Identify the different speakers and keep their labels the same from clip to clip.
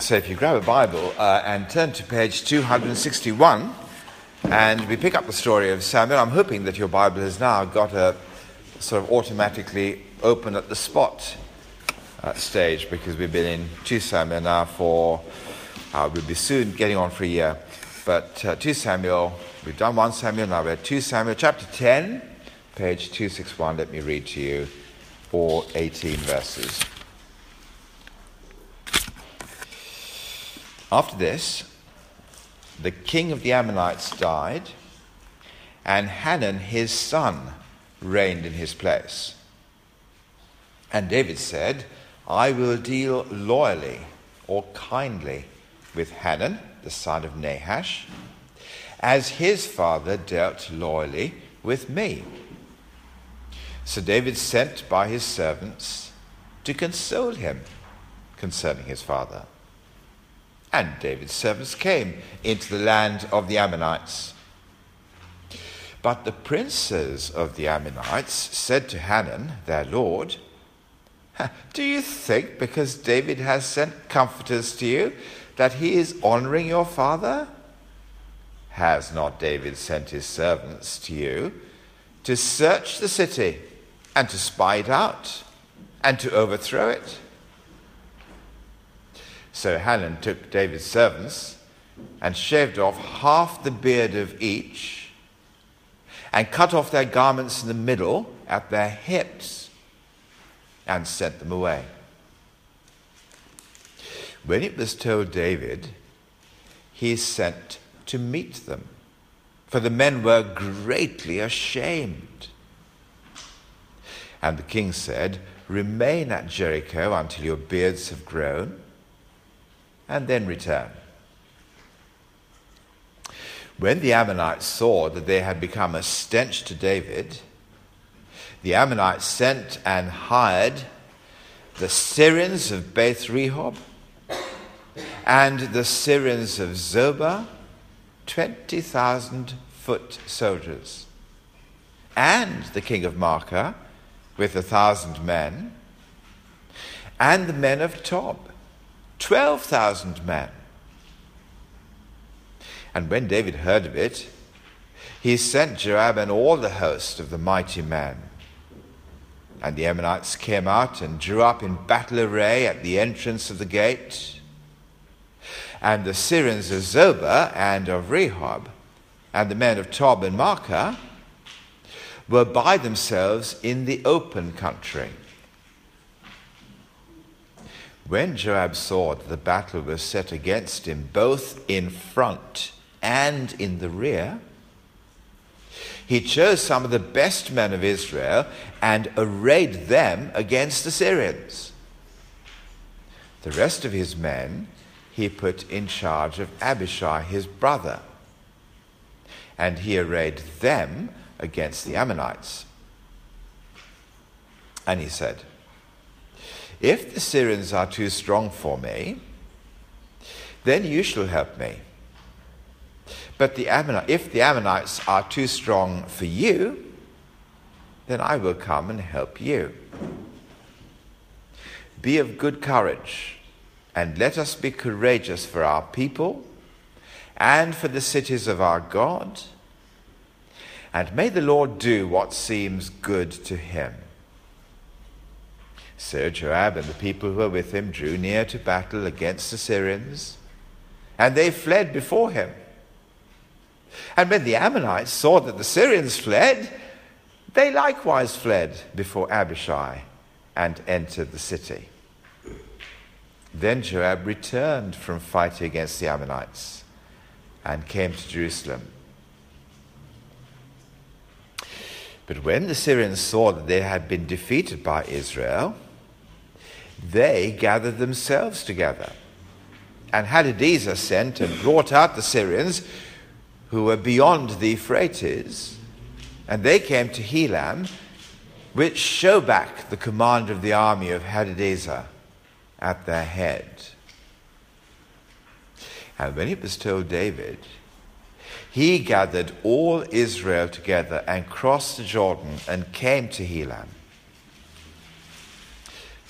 Speaker 1: So if you grab a Bible uh, and turn to page 261, and we pick up the story of Samuel, I'm hoping that your Bible has now got a sort of automatically open at the spot uh, stage because we've been in 2 Samuel now for, uh, we'll be soon getting on for a year. But uh, 2 Samuel, we've done 1 Samuel, now we're at 2 Samuel, chapter 10, page 261. Let me read to you all 18 verses. After this, the king of the Ammonites died, and Hanun, his son reigned in his place. And David said, I will deal loyally or kindly with Hanun, the son of Nahash, as his father dealt loyally with me. So David sent by his servants to console him concerning his father. And David's servants came into the land of the Ammonites. But the princes of the Ammonites said to Hanun, their lord, Do you think because David has sent comforters to you that he is honoring your father? Has not David sent his servants to you to search the city and to spy it out and to overthrow it? So Hanun took David's servants and shaved off half the beard of each and cut off their garments in the middle at their hips and sent them away. When it was told David, he sent to meet them, for the men were greatly ashamed. And the king said, Remain at Jericho until your beards have grown and then return. When the Ammonites saw that they had become a stench to David, the Ammonites sent and hired the Syrians of Beth Rehob and the Syrians of Zobah, 20,000 foot soldiers, and the king of Maacah with a thousand men, and the men of Tob 12,000 men. And when David heard of it, he sent Joab and all the host of the mighty men. And the Ammonites came out and drew up in battle array at the entrance of the gate. And the Syrians of Zobah and of Rehob, and the men of Tob and Maacah, were by themselves in the open country. When Joab saw that the battle was set against him, both in front and in the rear, he chose some of the best men of Israel and arrayed them against the Syrians. The rest of his men he put in charge of Abishai, his brother, and he arrayed them against the Ammonites. And he said, if the Syrians are too strong for me, then you shall help me. But the if the Ammonites are too strong for you, then I will come and help you. Be of good courage, and let us be courageous for our people and for the cities of our God. And may the Lord do what seems good to him. So Joab and the people who were with him drew near to battle against the Syrians, and they fled before him. And when the Ammonites saw that the Syrians fled, they likewise fled before Abishai and entered the city. Then Joab returned from fighting against the Ammonites and came to Jerusalem. But when the Syrians saw that they had been defeated by Israel, they gathered themselves together. And Hadadezer sent and brought out the Syrians who were beyond the Euphrates, and they came to Helam, which Shobach, the commander of the army of Hadadezer, at their head. And when it was told David, he gathered all Israel together and crossed the Jordan and came to Helam.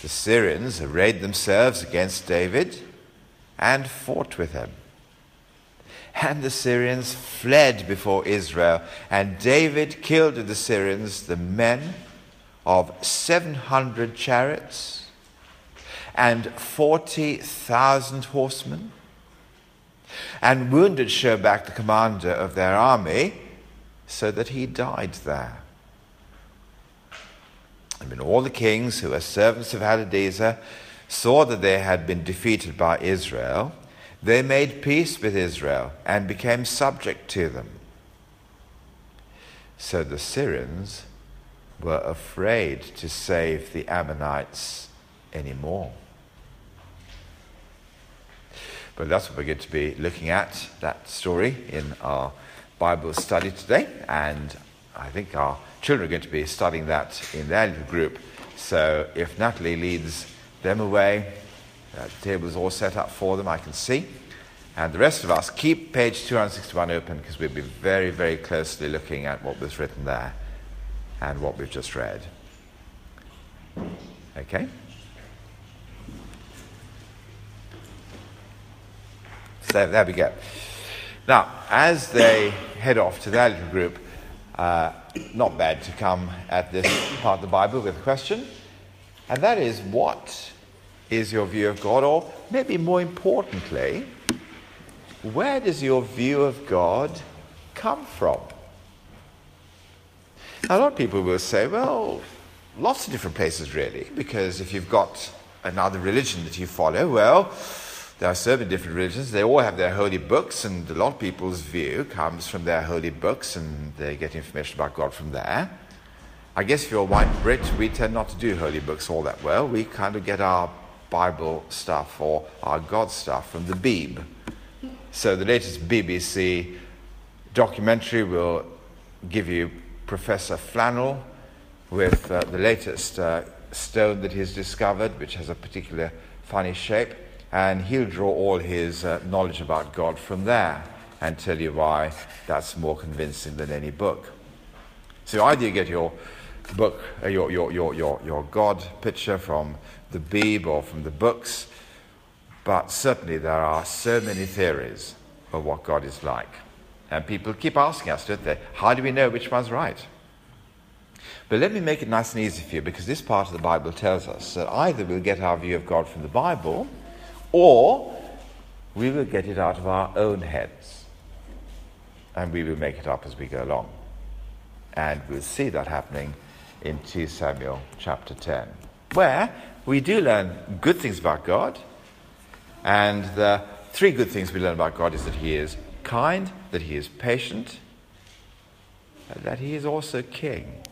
Speaker 1: The Syrians arrayed themselves against David and fought with him. And the Syrians fled before Israel, and David killed the Syrians the men of 700 chariots and 40,000 horsemen, and wounded Shobach, the commander of their army, so that he died there. And when all the kings who were servants of Hadadezer saw that they had been defeated by Israel, they made peace with Israel and became subject to them. So the Syrians were afraid to save the Ammonites anymore. But that's what we're going to be looking at, that story, in our Bible study today. And I think our children are going to be studying that in their little group. So if Natalie leads them away, uh, the table is all set up for them, I can see. And the rest of us, keep page 261 open because we'll be very, very closely looking at what was written there and what we've just read. Okay? So there we go. Now, as they head off to their little group, uh, not bad to come at this part of the Bible with a question, and that is what is your view of God? Or maybe more importantly, where does your view of God come from? Now, a lot of people will say, well, lots of different places, really, because if you've got another religion that you follow, well, there are so different religions. They all have their holy books, and a lot of people's view comes from their holy books, and they get information about God from there. I guess if you're a white Brit, we tend not to do holy books all that well. We kind of get our Bible stuff or our God stuff from the Beeb. So the latest BBC documentary will give you Professor Flannel with uh, the latest uh, stone that he's discovered, which has a particular funny shape, and he'll draw all his uh, knowledge about God from there and tell you why that's more convincing than any book. So either you get your book, uh, your, your, your, your, your God picture from the Beeb or from the books, but certainly there are so many theories of what God is like. And people keep asking us, don't they? How do we know which one's right? But let me make it nice and easy for you because this part of the Bible tells us that either we'll get our view of God from the Bible or we will get it out of our own heads and we will make it up as we go along. And we'll see that happening in 2 Samuel chapter 10, where we do learn good things about God. And the three good things we learn about God is that He is kind, that He is patient, and that He is also King.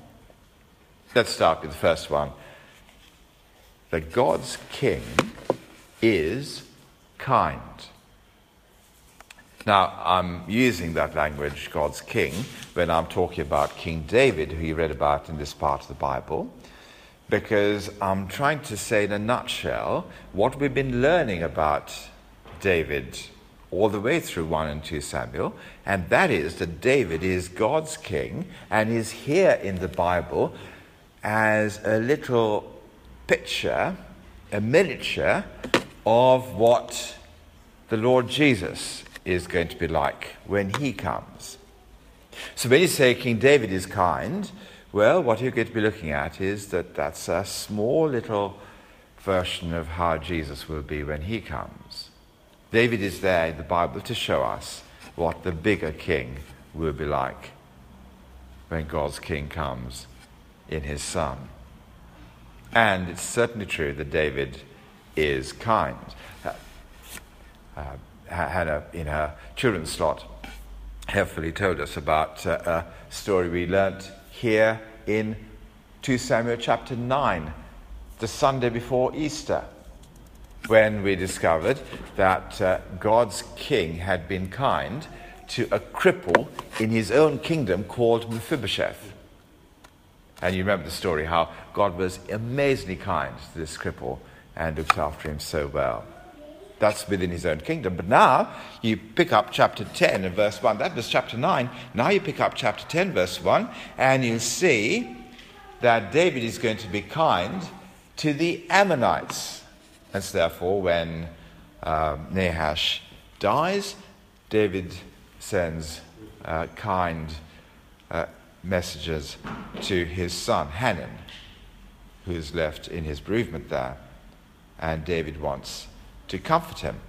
Speaker 1: Let's start with the first one. That God's King is kind. Now, I'm using that language, God's King, when I'm talking about King David, who you read about in this part of the Bible, because I'm trying to say in a nutshell what we've been learning about David all the way through 1 and 2 Samuel, and that is that David is God's king and is here in the Bible as a little picture, a miniature of what the Lord Jesus is going to be like when he comes. So when you say King David is kind, well, what you're going to be looking at is that that's a small little version of how Jesus will be when he comes. David is there in the Bible to show us what the bigger king will be like when God's king comes in his son. And it's certainly true that David is kind. Uh, uh, Hannah, in her children's slot, helpfully told us about uh, a story we learnt here in 2 Samuel chapter 9, the Sunday before Easter, when we discovered that uh, God's king had been kind to a cripple in his own kingdom called Mephibosheth. And you remember the story how God was amazingly kind to this cripple and looked after him so well. That's within his own kingdom. But now you pick up chapter 10 and verse 1. That was chapter 9. Now you pick up chapter 10, verse 1, and you'll see that David is going to be kind to the Ammonites. And so, therefore, when um, Nahash dies, David sends uh, kind uh, messages to his son Hanun, who's left in his bereavement there, and David wants to comfort him.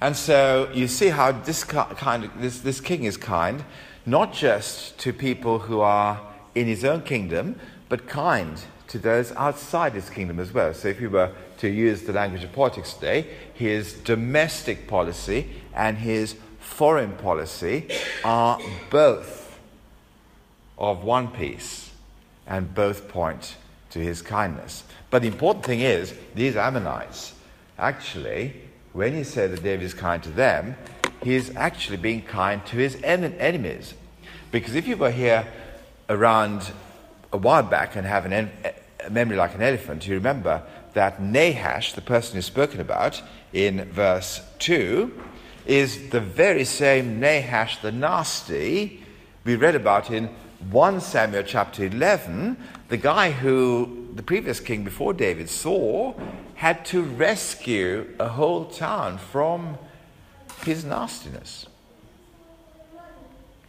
Speaker 1: And so you see how this kind of, this, this king is kind, not just to people who are in his own kingdom, but kind to those outside his kingdom as well. So if we were to use the language of politics today, his domestic policy and his foreign policy are both of one piece and both point to his kindness. But the important thing is, these Ammonites actually when he said that David is kind to them, he is actually being kind to his en- enemies. Because if you were here around a while back and have en- a memory like an elephant, you remember that Nahash, the person who's spoken about in verse 2, is the very same Nahash the nasty we read about in 1 Samuel chapter 11, the guy who the previous king before David saw had to rescue a whole town from his nastiness.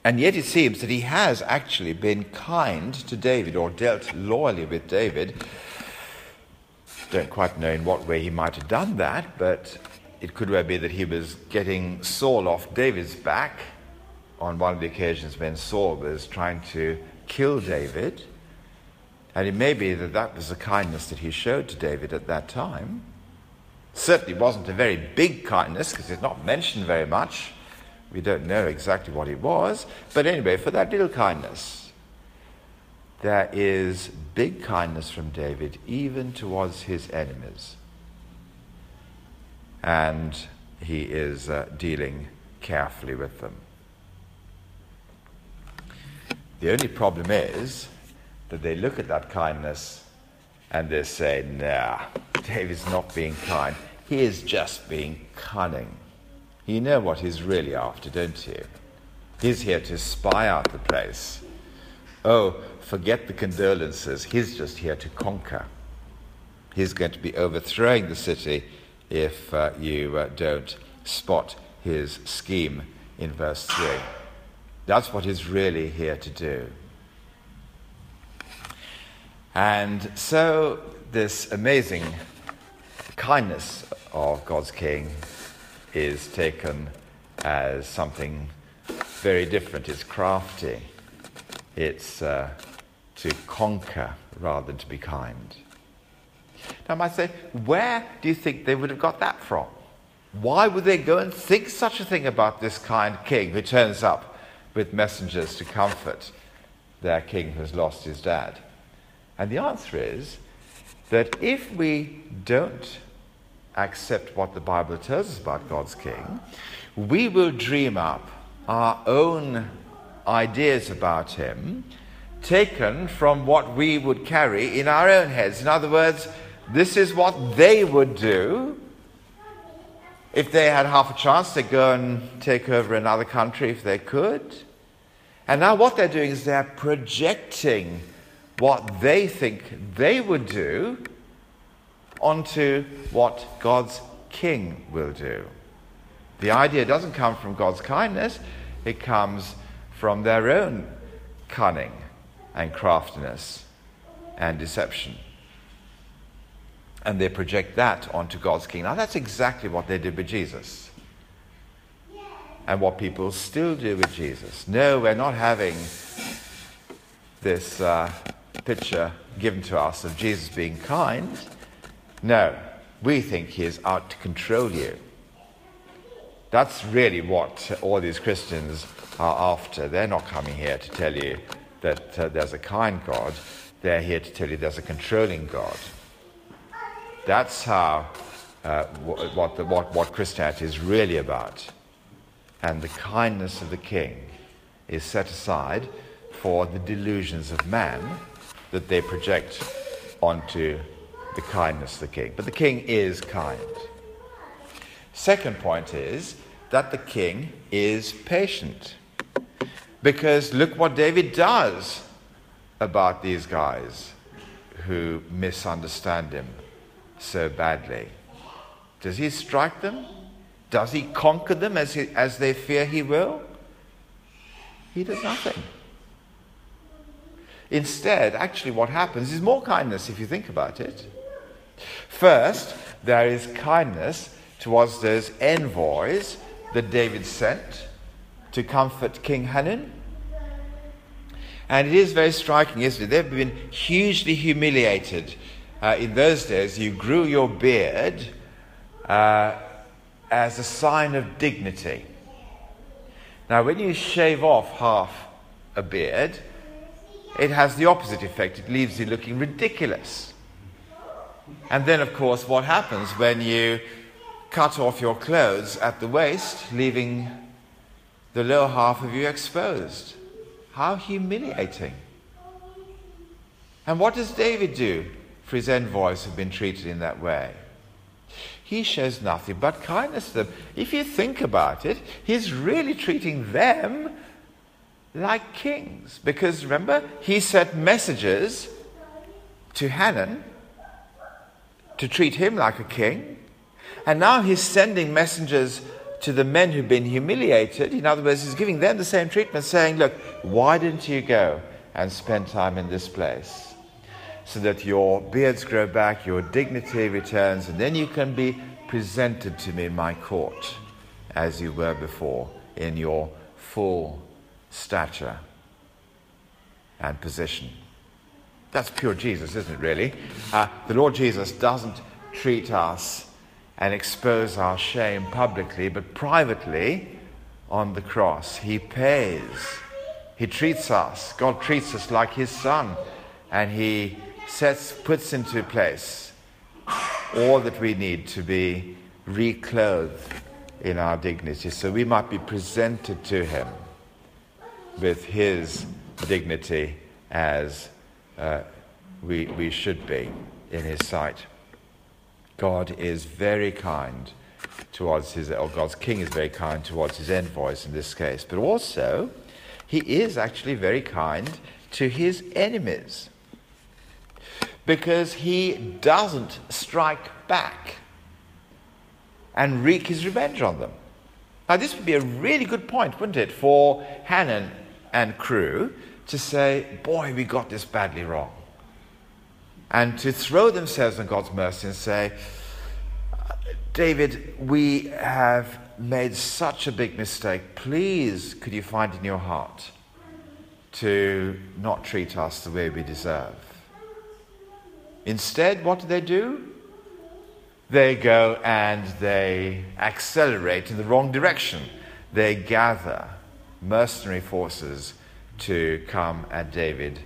Speaker 1: And yet it seems that he has actually been kind to David or dealt loyally with David. Don't quite know in what way he might have done that, but it could well be that he was getting Saul off David's back on one of the occasions when Saul was trying to kill David. And it may be that that was the kindness that he showed to David at that time. Certainly wasn't a very big kindness because it's not mentioned very much. We don't know exactly what it was. But anyway, for that little kindness, there is big kindness from David even towards his enemies. And he is uh, dealing carefully with them. The only problem is that they look at that kindness and they say, nah, David's not being kind. He is just being cunning. You know what he's really after, don't you? He's here to spy out the place. Oh, forget the condolences. He's just here to conquer. He's going to be overthrowing the city if uh, you uh, don't spot his scheme in verse 3. That's what he's really here to do. And so, this amazing kindness of God's King is taken as something very different. It's crafty, it's uh, to conquer rather than to be kind. Now, I might say, where do you think they would have got that from? Why would they go and think such a thing about this kind king who turns up with messengers to comfort their king who has lost his dad? And the answer is that if we don't accept what the Bible tells us about God's King, we will dream up our own ideas about him taken from what we would carry in our own heads. In other words, this is what they would do. If they had half a chance, they'd go and take over another country if they could. And now what they're doing is they're projecting what they think they would do onto what God's king will do. The idea doesn't come from God's kindness, it comes from their own cunning and craftiness and deception. And they project that onto God's king. Now, that's exactly what they did with Jesus. And what people still do with Jesus. No, we're not having this uh, picture given to us of Jesus being kind. No, we think he is out to control you. That's really what all these Christians are after. They're not coming here to tell you that uh, there's a kind God, they're here to tell you there's a controlling God. That's how uh, what, the, what, what Christianity is really about. And the kindness of the king is set aside for the delusions of man that they project onto the kindness of the king. But the king is kind. Second point is that the king is patient. Because look what David does about these guys who misunderstand him so badly. Does he strike them? Does he conquer them as, he, as they fear he will? He does nothing. Instead, actually, what happens is more kindness if you think about it. First, there is kindness towards those envoys that David sent to comfort King Hanun. And it is very striking, isn't it? They've been hugely humiliated. Uh, in those days, you grew your beard uh, as a sign of dignity. Now, when you shave off half a beard, it has the opposite effect. It leaves you looking ridiculous. And then, of course, what happens when you cut off your clothes at the waist, leaving the lower half of you exposed? How humiliating. And what does David do for his envoys who've been treated in that way? He shows nothing but kindness to them. If you think about it, he's really treating them like kings. Because remember, he sent messages to Hanun to treat him like a king. And now he's sending messengers to the men who've been humiliated. In other words, he's giving them the same treatment, saying, Look, why didn't you go and spend time in this place? So that your beards grow back, your dignity returns, and then you can be presented to me in my court as you were before in your full stature and position. That's pure Jesus, isn't it, really? Uh, the Lord Jesus doesn't treat us and expose our shame publicly, but privately on the cross. He pays. He treats us. God treats us like His Son, and He sets, puts into place all that we need to be reclothed in our dignity. So we might be presented to Him with his dignity as uh, we, we should be in his sight. God is very kind towards his, or God's king is very kind towards his envoys in this case, but also he is actually very kind to his enemies because he doesn't strike back and wreak his revenge on them. Now, this would be a really good point, wouldn't it, for Hanun and crew to say, Boy, we got this badly wrong. And to throw themselves on God's mercy and say, David, we have made such a big mistake. Please, could you find in your heart to not treat us the way we deserve? Instead, what do they do? They go and they accelerate in the wrong direction. They gather mercenary forces to come at David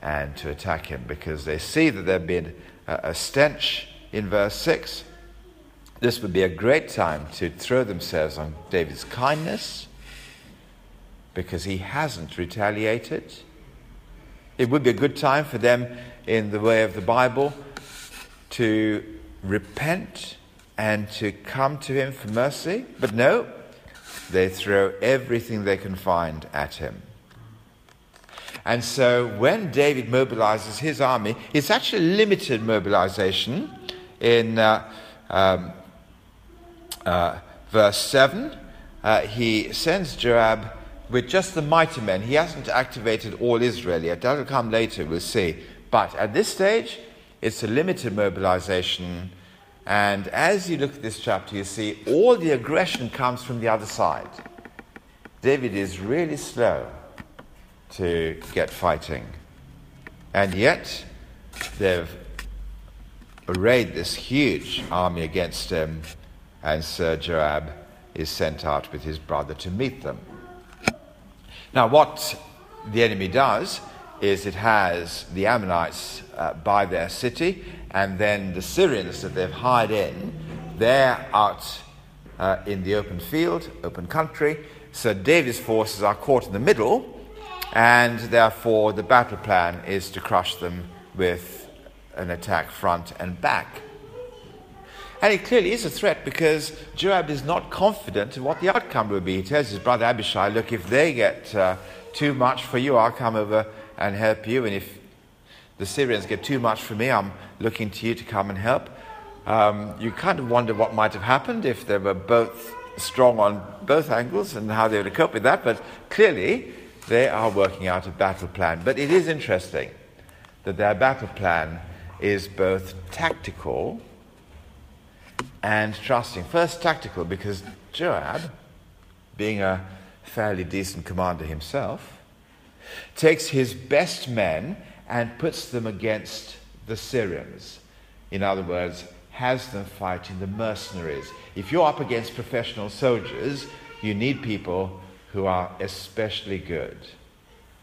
Speaker 1: and to attack him because they see that there has been a stench in verse 6. This would be a great time to throw themselves on David's kindness because he hasn't retaliated. It would be a good time for them, in the way of the Bible, to repent and to come to him for mercy. But no, they throw everything they can find at him. And so when David mobilizes his army, it's actually limited mobilization. In uh, um, uh, verse 7, uh, he sends Joab with just the mighty men. He hasn't activated all Israel yet. That'll come later, we'll see. But at this stage, it's a limited mobilization and as you look at this chapter, you see all the aggression comes from the other side. David is really slow to get fighting. And yet, they've arrayed this huge army against him, and Sir Joab is sent out with his brother to meet them. Now, what the enemy does is it has the Ammonites uh, by their city, and then the Syrians that they've hired in, they're out uh, in the open field, open country. So David's forces are caught in the middle, and therefore the battle plan is to crush them with an attack front and back. And it clearly is a threat because Joab is not confident in what the outcome will be. He tells his brother Abishai, Look, if they get uh, too much for you, I'll come over and help you. And if the Syrians get too much for me, I'm looking to you to come and help. Um, you kind of wonder what might have happened if they were both strong on both angles and how they would have coped with that, but clearly they are working out a battle plan. But it is interesting that their battle plan is both tactical and trusting. First, tactical, because Joab, being a fairly decent commander himself, takes his best men and puts them against the Syrians. In other words, has them fighting the mercenaries. If you're up against professional soldiers, you need people who are especially good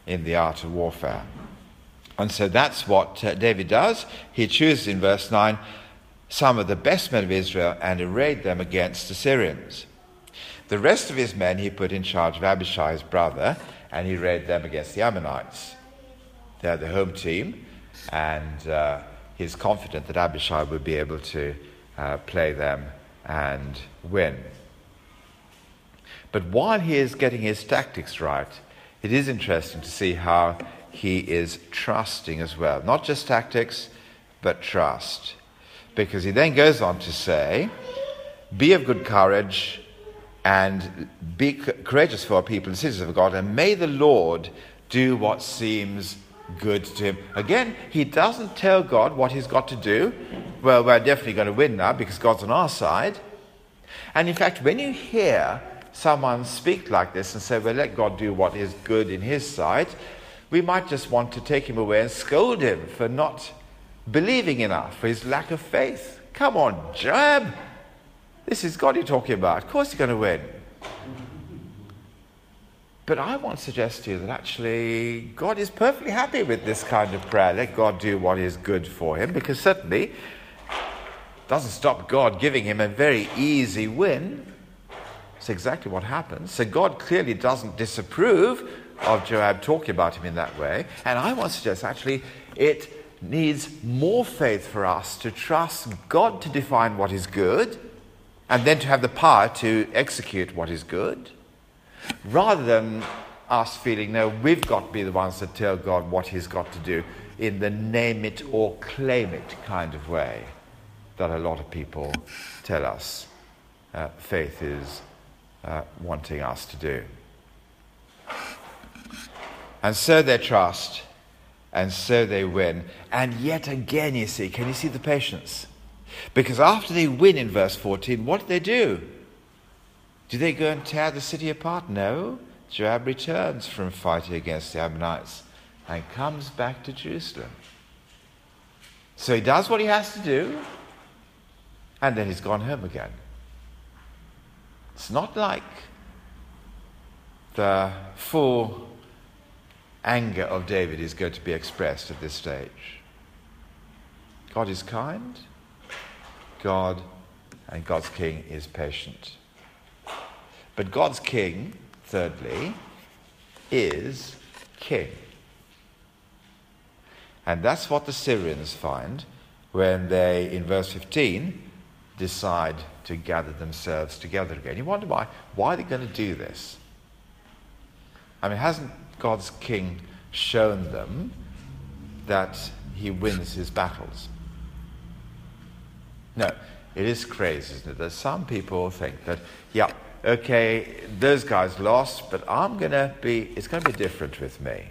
Speaker 1: in the art of warfare. And so that's what uh, David does. He chooses in verse 9 some of the best men of Israel and arrayed them against the Syrians. The rest of his men he put in charge of Abishai's brother, and he read them against the Ammonites. They're the home team, and uh, he's confident that Abishai would be able to uh, play them and win. But while he is getting his tactics right, it is interesting to see how he is trusting as well. Not just tactics, but trust. Because he then goes on to say, Be of good courage and be courageous for our people and citizens of God, and may the Lord do what seems good to him. Again, he doesn't tell God what he's got to do. Well, we're definitely going to win now because God's on our side. And in fact, when you hear someone speak like this and say, well, let God do what is good in his sight, we might just want to take him away and scold him for not believing enough, for his lack of faith. Come on, Joab. This is God you're talking about. Of course, you're going to win. But I want to suggest to you that actually God is perfectly happy with this kind of prayer. Let God do what is good for him, because certainly doesn't stop God giving him a very easy win. It's exactly what happens. So God clearly doesn't disapprove of Joab talking about him in that way. And I want to suggest actually it needs more faith for us to trust God to define what is good and then to have the power to execute what is good rather than us feeling, no, we've got to be the ones that tell God what He's got to do in the name it or claim it kind of way that a lot of people tell us uh, faith is uh, wanting us to do. And so they trust, and so they win. And yet again, you see, can you see the patience? Because after they win in verse 14, what do they do? Do they go and tear the city apart? No. Joab returns from fighting against the Ammonites and comes back to Jerusalem. So he does what he has to do, and then he's gone home again. It's not like the full anger of David is going to be expressed at this stage. God is kind, God and God's king is patient. But God's king, thirdly, is king. And that's what the Syrians find when they, in verse 15, decide to gather themselves together again. You wonder why. Why are they going to do this? I mean, hasn't God's king shown them that he wins his battles? No, it is crazy, isn't it? That some people think that, yeah, okay, those guys lost, but I'm going to be, it's going to be different with me.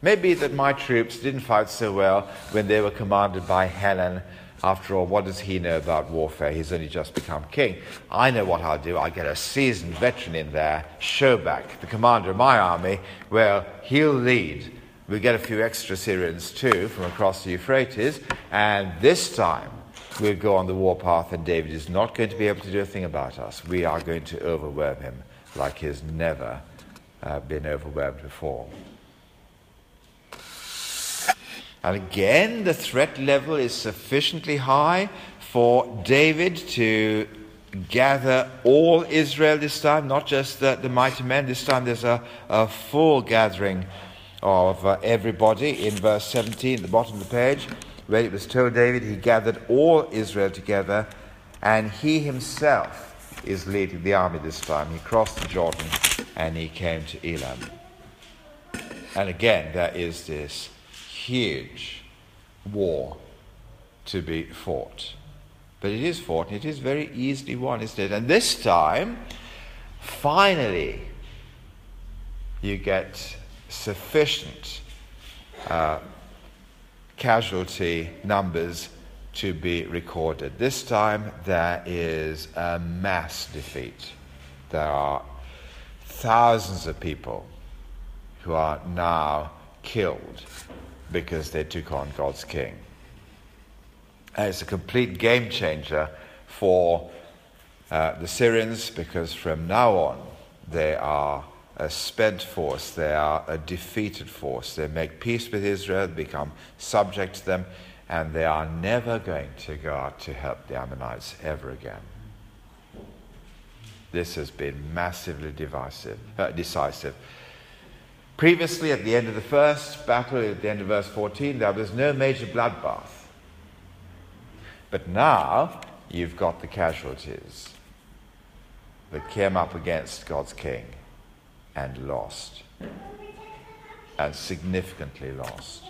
Speaker 1: Maybe that my troops didn't fight so well when they were commanded by Helen. After all, what does he know about warfare? He's only just become king. I know what I'll do. I'll get a seasoned veteran in there, Shobach, the commander of my army. Well, he'll lead. We'll get a few extra Syrians too from across the Euphrates, and this time we'll go on the warpath, and David is not going to be able to do a thing about us. We are going to overwhelm him like he has never uh, been overwhelmed before. And again, the threat level is sufficiently high for David to gather all Israel this time, not just the, the mighty men. This time there's a, a full gathering of uh, everybody in verse 17 at the bottom of the page where it was told David he gathered all Israel together, and he himself is leading the army this time. He crossed the Jordan and he came to Elam. And again, there is this huge war to be fought. But it is fought, and it is very easily won, isn't it? And this time, finally, you get sufficient uh, casualty numbers to be recorded. This time, there is a mass defeat. There are thousands of people who are now killed because they took on God's king. And it's a complete game changer for uh, the Syrians because from now on they are a spent force, they are a defeated force. They make peace with Israel, become subject to them, and they are never going to go out to help the Ammonites ever again. This has been massively divisive, uh, decisive. Previously, at the end of the first battle, at the end of verse 14, there was no major bloodbath. But now, you've got the casualties that came up against God's king and lost. And significantly lost.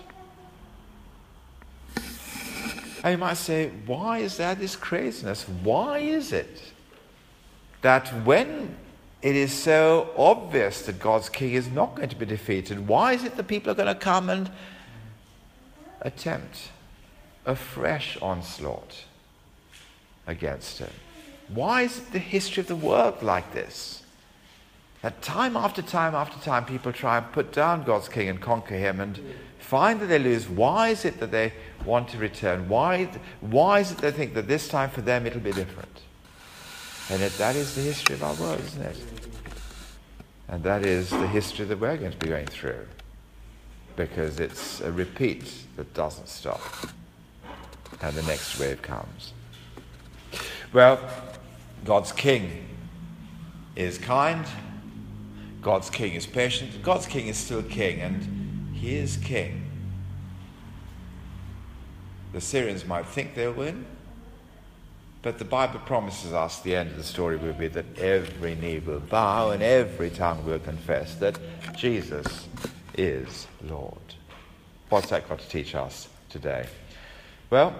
Speaker 1: And you might say, why is there this craziness? Why is it that when it is so obvious that God's king is not going to be defeated. Why is it that people are going to come and attempt a fresh onslaught against him? Why is the history of the world like this? That time after time after time, people try and put down God's king and conquer him and find that they lose. Why is it that they want to return? Why, why is it they think that this time for them it'll be different? And yet that is the history of our world, isn't it? And that is the history that we're going to be going through. Because it's a repeat that doesn't stop. And the next wave comes. Well, God's king is kind. God's king is patient. God's king is still king, and he is king. The Syrians might think they'll win, but the Bible promises us the end of the story will be that every knee will bow and every tongue will confess that Jesus is Lord. What's that got to teach us today? Well,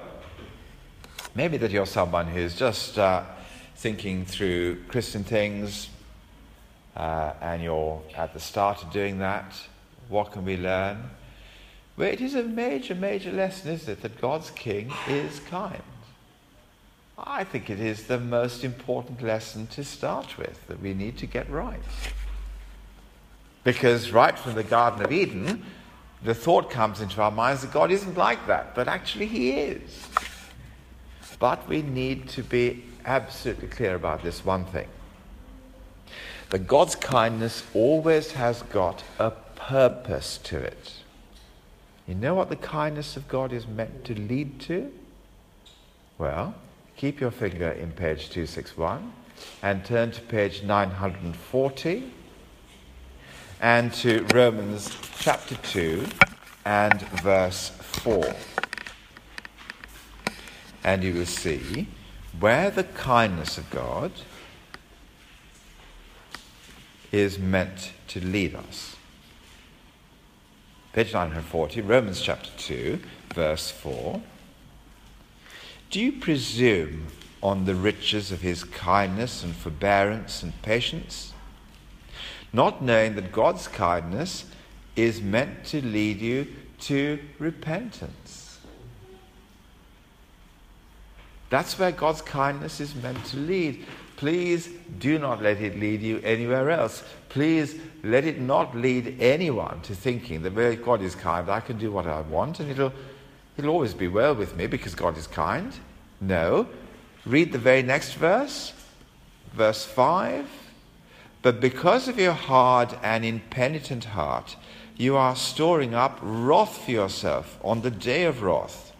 Speaker 1: maybe that you're someone who's just uh, thinking through Christian things uh, and you're at the start of doing that. What can we learn? Well, it is a major, major lesson, isn't it, that God's King is kind. I think it is the most important lesson to start with that we need to get right. Because right from the Garden of Eden, the thought comes into our minds that God isn't like that, but actually He is. But we need to be absolutely clear about this one thing that God's kindness always has got a purpose to it. You know what the kindness of God is meant to lead to? Well, keep your finger in page 261 and turn to page 940 and to Romans chapter 2 and verse 4. And you will see where the kindness of God is meant to lead us. Page 940, Romans chapter 2, verse 4. Do you presume on the riches of his kindness and forbearance and patience, not knowing that God's kindness is meant to lead you to repentance? That's where God's kindness is meant to lead. Please do not let it lead you anywhere else. Please let it not lead anyone to thinking that God is kind, I can do what I want and it'll It'll always be well with me because God is kind. No. Read the very next verse, verse 5. But because of your hard and impenitent heart, you are storing up wrath for yourself on the day of wrath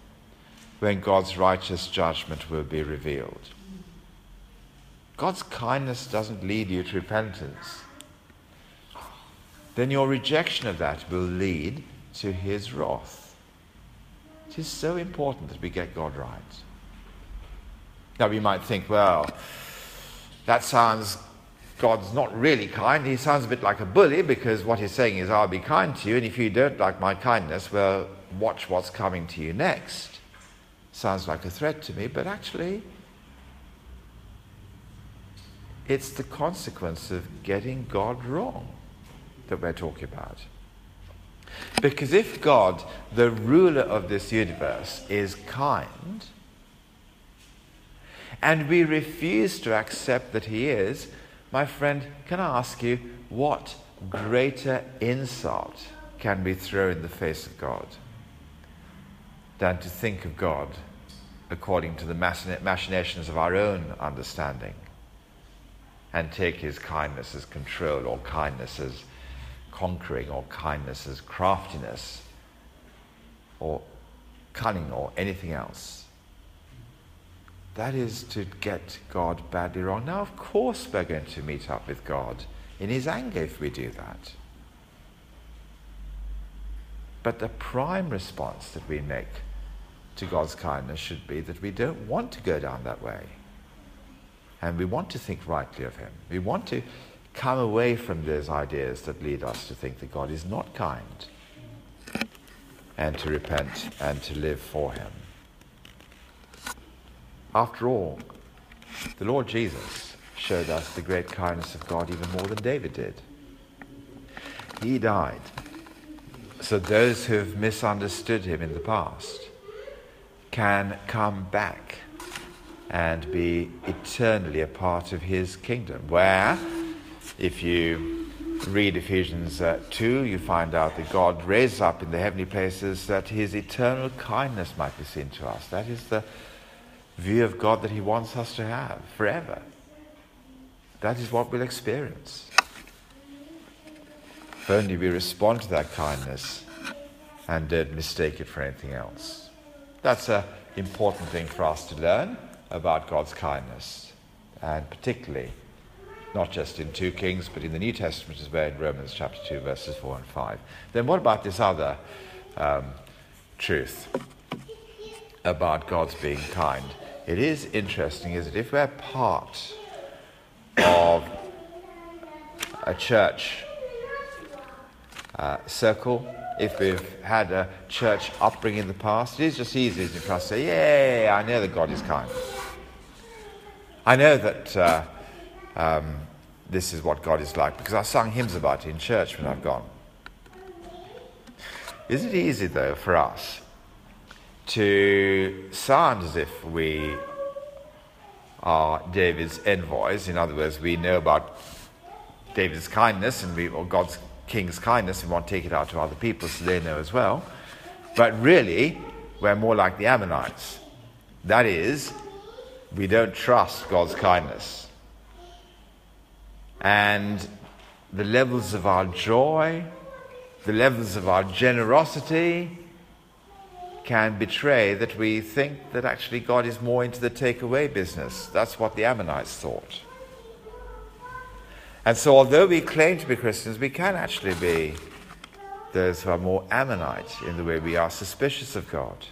Speaker 1: when God's righteous judgment will be revealed. God's kindness doesn't lead you to repentance. Then your rejection of that will lead to his wrath. It is so important that we get God right. Now, we might think, well, that sounds, God's not really kind. He sounds a bit like a bully because what he's saying is, I'll be kind to you, and if you don't like my kindness, well, watch what's coming to you next. Sounds like a threat to me, but actually, it's the consequence of getting God wrong that we're talking about. Because if God, the ruler of this universe, is kind, and we refuse to accept that He is, my friend, can I ask you, what greater insult can we throw in the face of God than to think of God according to the machinations of our own understanding and take His kindness as control or kindness as conquering or kindness as craftiness or cunning or anything else. That is to get God badly wrong. Now, of course, we're going to meet up with God in His anger if we do that. But the prime response that we make to God's kindness should be that we don't want to go down that way. And we want to think rightly of Him. We want to come away from those ideas that lead us to think that God is not kind and to repent and to live for Him. After all, the Lord Jesus showed us the great kindness of God even more than David did. He died so those who have misunderstood Him in the past can come back and be eternally a part of His kingdom, where if you read Ephesians uh, 2, you find out that God raises up in the heavenly places that his eternal kindness might be seen to us. That is the view of God that he wants us to have forever. That is what we'll experience. If only we respond to that kindness and don't mistake it for anything else. That's an important thing for us to learn about God's kindness, and particularly not just in 2 Kings, but in the New Testament as well, in Romans chapter 2, verses 4 and 5. Then what about this other um, truth about God's being kind? It is interesting, is it? If we're part of a church uh, circle, if we've had a church upbringing in the past, it is just easy for us to say, Yeah, I know that God is kind. I know that. Uh, um, this is what God is like because I sung hymns about it in church when I've gone. Is it easy, though, for us to sound as if we are David's envoys? In other words, we know about David's kindness and we, or God's king's kindness and want to take it out to other people so they know as well. But really, we're more like the Ammonites. That is, we don't trust God's kindness and the levels of our joy, the levels of our generosity can betray that we think that actually God is more into the takeaway business. That's what the Ammonites thought. And so, although we claim to be Christians, we can actually be those who are more Ammonite in the way we are suspicious of God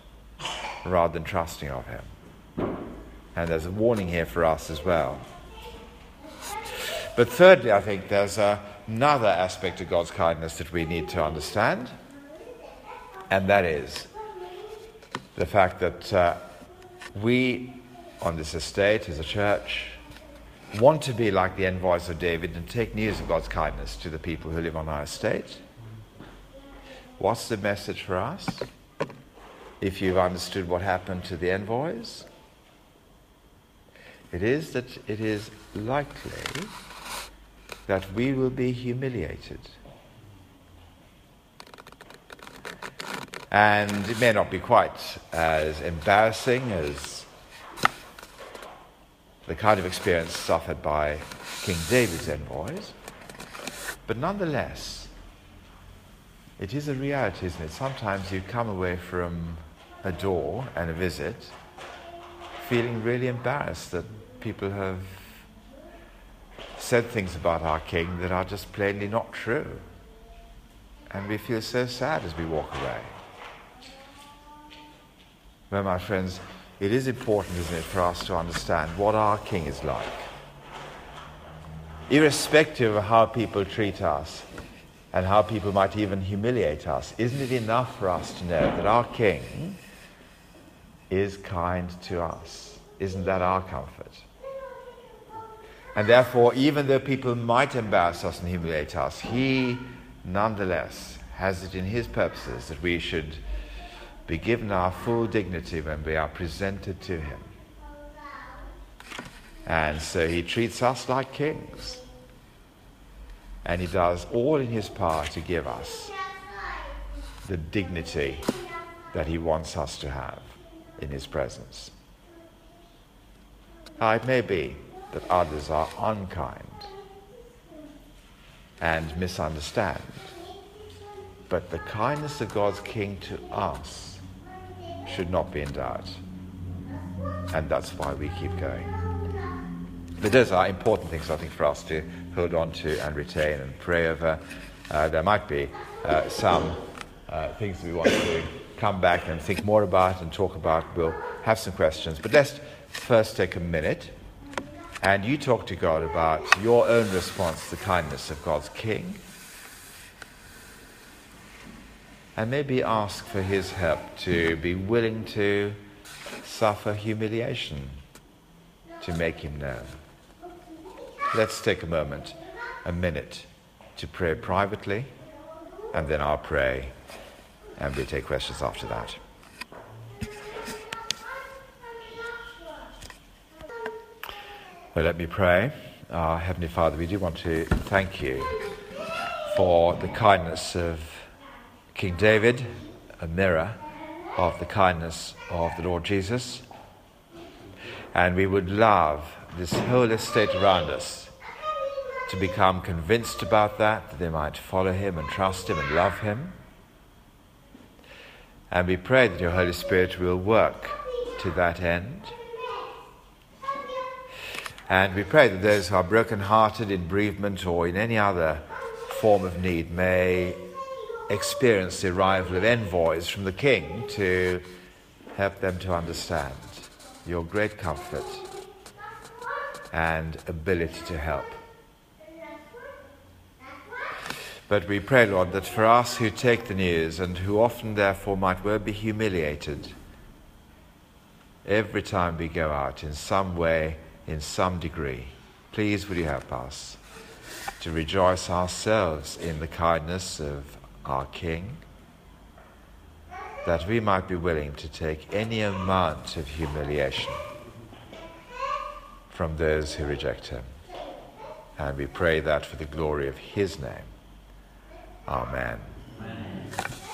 Speaker 1: rather than trusting of Him. And there's a warning here for us as well. But thirdly, I think there's another aspect of God's kindness that we need to understand, and that is the fact that uh, we on this estate as a church want to be like the envoys of David and take news of God's kindness to the people who live on our estate. What's the message for us? If you've understood what happened to the envoys, it is that it is likely that we will be humiliated. And it may not be quite as embarrassing as the kind of experience suffered by King David's envoys, but nonetheless, it is a reality, isn't it? Sometimes you come away from a door and a visit feeling really embarrassed that people have said things about our King that are just plainly not true. And we feel so sad as we walk away. Well, my friends, it is important, isn't it, for us to understand what our King is like. Irrespective of how people treat us and how people might even humiliate us, isn't it enough for us to know that our King is kind to us? Isn't that our comfort? And therefore, even though people might embarrass us and humiliate us, He nonetheless has it in His purposes that we should be given our full dignity when we are presented to Him. And so He treats us like kings. And He does all in His power to give us the dignity that He wants us to have in His presence. Now, it may be that others are unkind and misunderstand, but the kindness of God's King to us should not be in doubt. And that's why we keep going. But those are important things, I think, for us to hold on to and retain and pray over. Uh, there might be uh, some uh, things we want to come back and think more about and talk about. We'll have some questions. But let's first take a minute and you talk to God about your own response to the kindness of God's King. And maybe ask for his help to be willing to suffer humiliation to make him known. Let's take a moment, a minute, to pray privately, and then I'll pray, and we'll take questions after that. Well, let me pray. Our Heavenly Father, we do want to thank you for the kindness of King David, a mirror of the kindness of the Lord Jesus. And we would love this whole estate around us to become convinced about that, that they might follow him and trust him and love him. And we pray that your Holy Spirit will work to that end. And we pray that those who are broken-hearted in bereavement or in any other form of need may experience the arrival of envoys from the King to help them to understand your great comfort and ability to help. But we pray, Lord, that for us who take the news and who often therefore might well be humiliated every time we go out in some way in some degree. Please, will you help us to rejoice ourselves in the kindness of our King, that we might be willing to take any amount of humiliation from those who reject Him. And we pray that for the glory of His name. Amen. Amen.